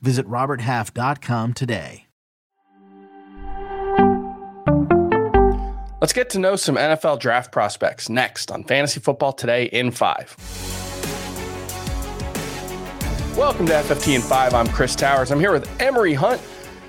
Visit RobertHalf.com today. Let's get to know some NFL draft prospects next on Fantasy Football Today in 5. Welcome to FFT in 5. I'm Chris Towers. I'm here with Emory Hunt,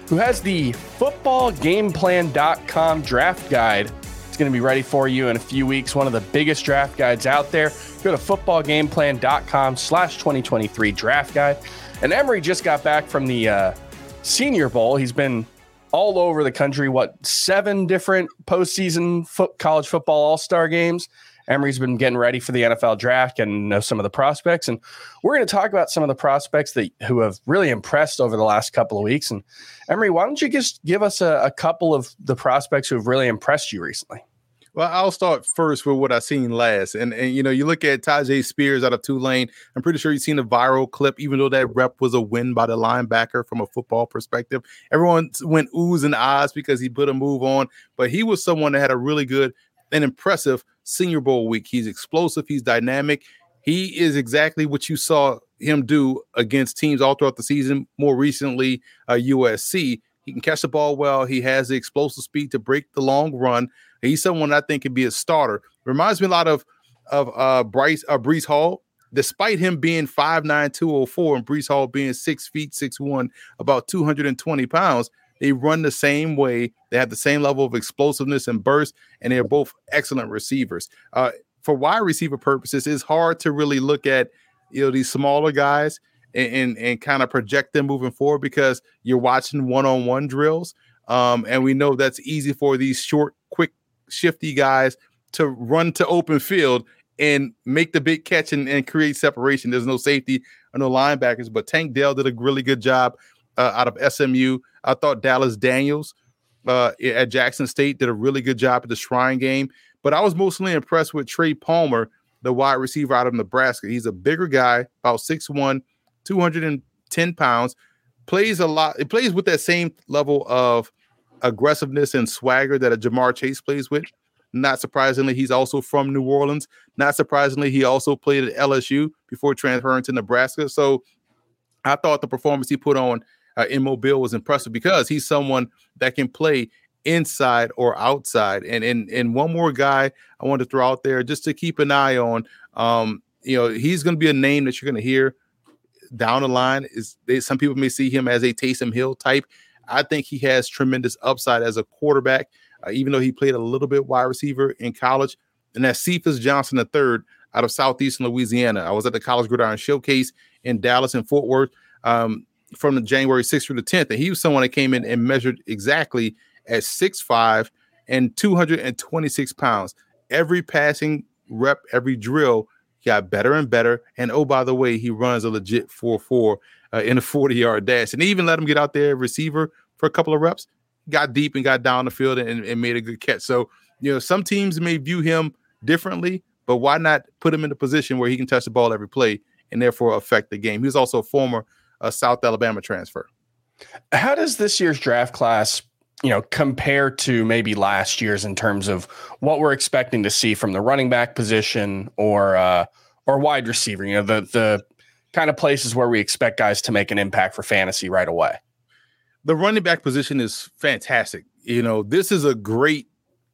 who has the footballgameplan.com draft guide. It's going to be ready for you in a few weeks. One of the biggest draft guides out there. Go to footballgameplan.com slash 2023 draft guide. And Emory just got back from the uh, Senior Bowl. He's been all over the country. What, seven different postseason foot, college football all star games? Emory's been getting ready for the NFL draft and know some of the prospects. And we're going to talk about some of the prospects that who have really impressed over the last couple of weeks. And Emory, why don't you just give us a, a couple of the prospects who have really impressed you recently? Well, I'll start first with what I seen last. And, and you know, you look at Tyjae Spears out of Tulane. I'm pretty sure you've seen a viral clip, even though that rep was a win by the linebacker from a football perspective. Everyone went oohs and ahs because he put a move on, but he was someone that had a really good and impressive Senior Bowl week. He's explosive, he's dynamic. He is exactly what you saw him do against teams all throughout the season. More recently, uh, USC. He can catch the ball well. He has the explosive speed to break the long run. He's someone I think can be a starter. Reminds me a lot of of uh, Bryce uh, Breece Hall. Despite him being 5'9", 204, and Breece Hall being six feet six one, about 220 pounds, they run the same way. They have the same level of explosiveness and burst, and they're both excellent receivers. Uh, for wide receiver purposes, it's hard to really look at you know these smaller guys and and, and kind of project them moving forward because you're watching one-on-one drills. Um, and we know that's easy for these short, quick, shifty guys to run to open field and make the big catch and, and create separation. There's no safety or no linebackers, but Tank Dell did a really good job uh, out of SMU. I thought Dallas Daniels uh, at Jackson State did a really good job at the Shrine game. But I was mostly impressed with Trey Palmer, the wide receiver out of Nebraska. He's a bigger guy, about 6'1, 210 pounds. Plays a lot. It plays with that same level of aggressiveness and swagger that a Ja'Marr Chase plays with. Not surprisingly, he's also from New Orleans. Not surprisingly, he also played at LSU before transferring to Nebraska. So I thought the performance he put on uh, in Mobile was impressive because he's someone that can play inside or outside. And and and one more guy I want to throw out there just to keep an eye on. Um, you know, he's going to be a name that you're going to hear down the line. Is they, some people may see him as a Taysom Hill type. I think he has tremendous upside as a quarterback, uh, even though he played a little bit wide receiver in college. And that's Cephus Johnson III out of Southeastern Louisiana. I was at the College Gridiron Showcase in Dallas and Fort Worth. Um, from the January 6th through the 10th. And he was someone that came in and measured exactly at 6'5 and 226 pounds. Every passing rep, every drill got better and better. And oh, by the way, he runs a legit 4 4 uh, in a 40 yard dash. And even let him get out there, receiver, for a couple of reps, got deep and got down the field and, and made a good catch. So, you know, some teams may view him differently, but why not put him in a position where he can touch the ball every play and therefore affect the game? He was also a former a South Alabama transfer. How does this year's draft class, you know, compare to maybe last year's in terms of what we're expecting to see from the running back position or uh, or wide receiver? You know, the the kind of places where we expect guys to make an impact for fantasy right away. The running back position is fantastic. You know, this is a great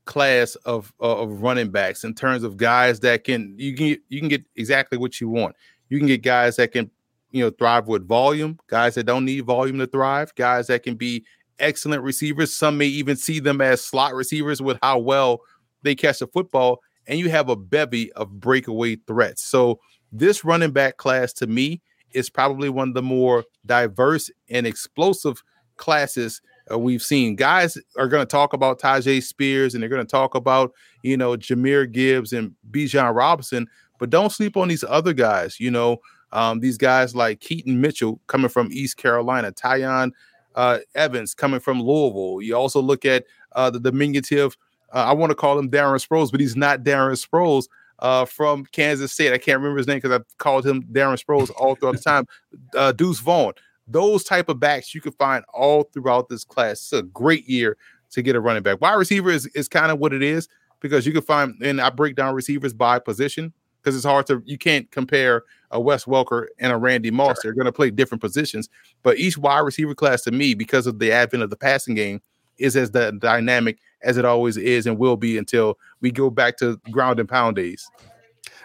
class of of running backs in terms of guys that can you can you can get exactly what you want. You can get guys that can you know, thrive with volume, guys that don't need volume to thrive, guys that can be excellent receivers. Some may even see them as slot receivers with how well they catch the football. And you have a bevy of breakaway threats. So, this running back class to me is probably one of the more diverse and explosive classes uh, we've seen. Guys are going to talk about Tyjae Spears and they're going to talk about, you know, Jahmyr Gibbs and Bijan Robinson, but don't sleep on these other guys. You know, um, these guys like Keaton Mitchell coming from East Carolina, Tiyon uh, Evans coming from Louisville. You also look at uh, the diminutive. Uh, I want to call him Darren Sproles, but he's not Darren Sproles uh, from Kansas State. I can't remember his name because I've called him Darren Sproles all throughout the time. Uh, Deuce Vaughn. Those type of backs you can find all throughout this class. It's a great year to get a running back. Wide receiver is, is kind of what it is because you can find, and I break down receivers by position because it's hard to, you can't compare a Wes Welker and a Randy Moss. Sure. They're going to play different positions. But each wide receiver class to me, because of the advent of the passing game, is as the dynamic as it always is and will be until we go back to ground and pound days.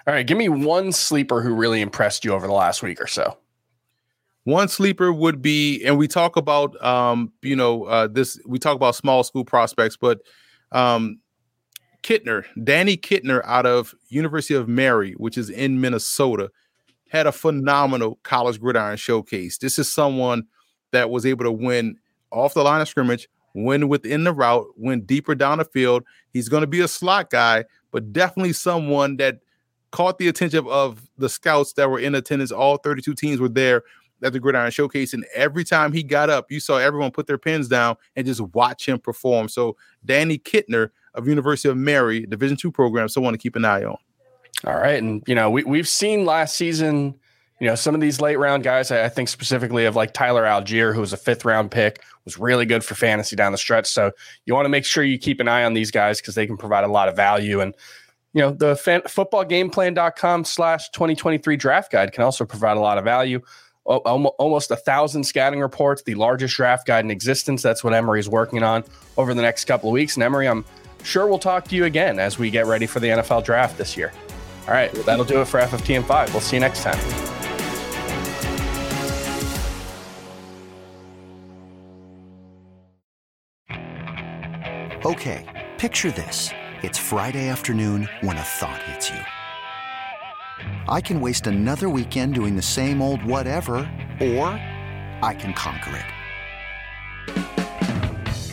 All right, give me one sleeper who really impressed you over the last week or so. One sleeper would be, and we talk about, um, you know, uh, this. We talk about small school prospects, but um, Kittner, Danny Kittner, out of University of Mary, which is in Minnesota, had a phenomenal college gridiron showcase. This is someone that was able to win off the line of scrimmage, win within the route, win deeper down the field. He's going to be a slot guy, but definitely someone that caught the attention of the scouts that were in attendance. All 32 teams were there at the Gridiron Showcase, and every time he got up, you saw everyone put their pens down and just watch him perform. So Danny Kittner of University of Mary, Division two program, someone to keep an eye on. All right, and you know we we've seen last season you know, some of these late round guys, I think specifically of like Tyler Allgeier, who was a fifth round pick, was really good for fantasy down the stretch. So you want to make sure you keep an eye on these guys because they can provide a lot of value. And, you know, the fan, footballgameplan.com slash 2023 draft guide can also provide a lot of value. almost a thousand scouting reports, the largest draft guide in existence. That's what Emory is working on over the next couple of weeks. And Emory, I'm sure we'll talk to you again as we get ready for the NFL draft this year. All right, that'll do it for FFT in 5. We'll see you next time. Okay, picture this. It's Friday afternoon when a thought hits you. I can waste another weekend doing the same old whatever, or I can conquer it.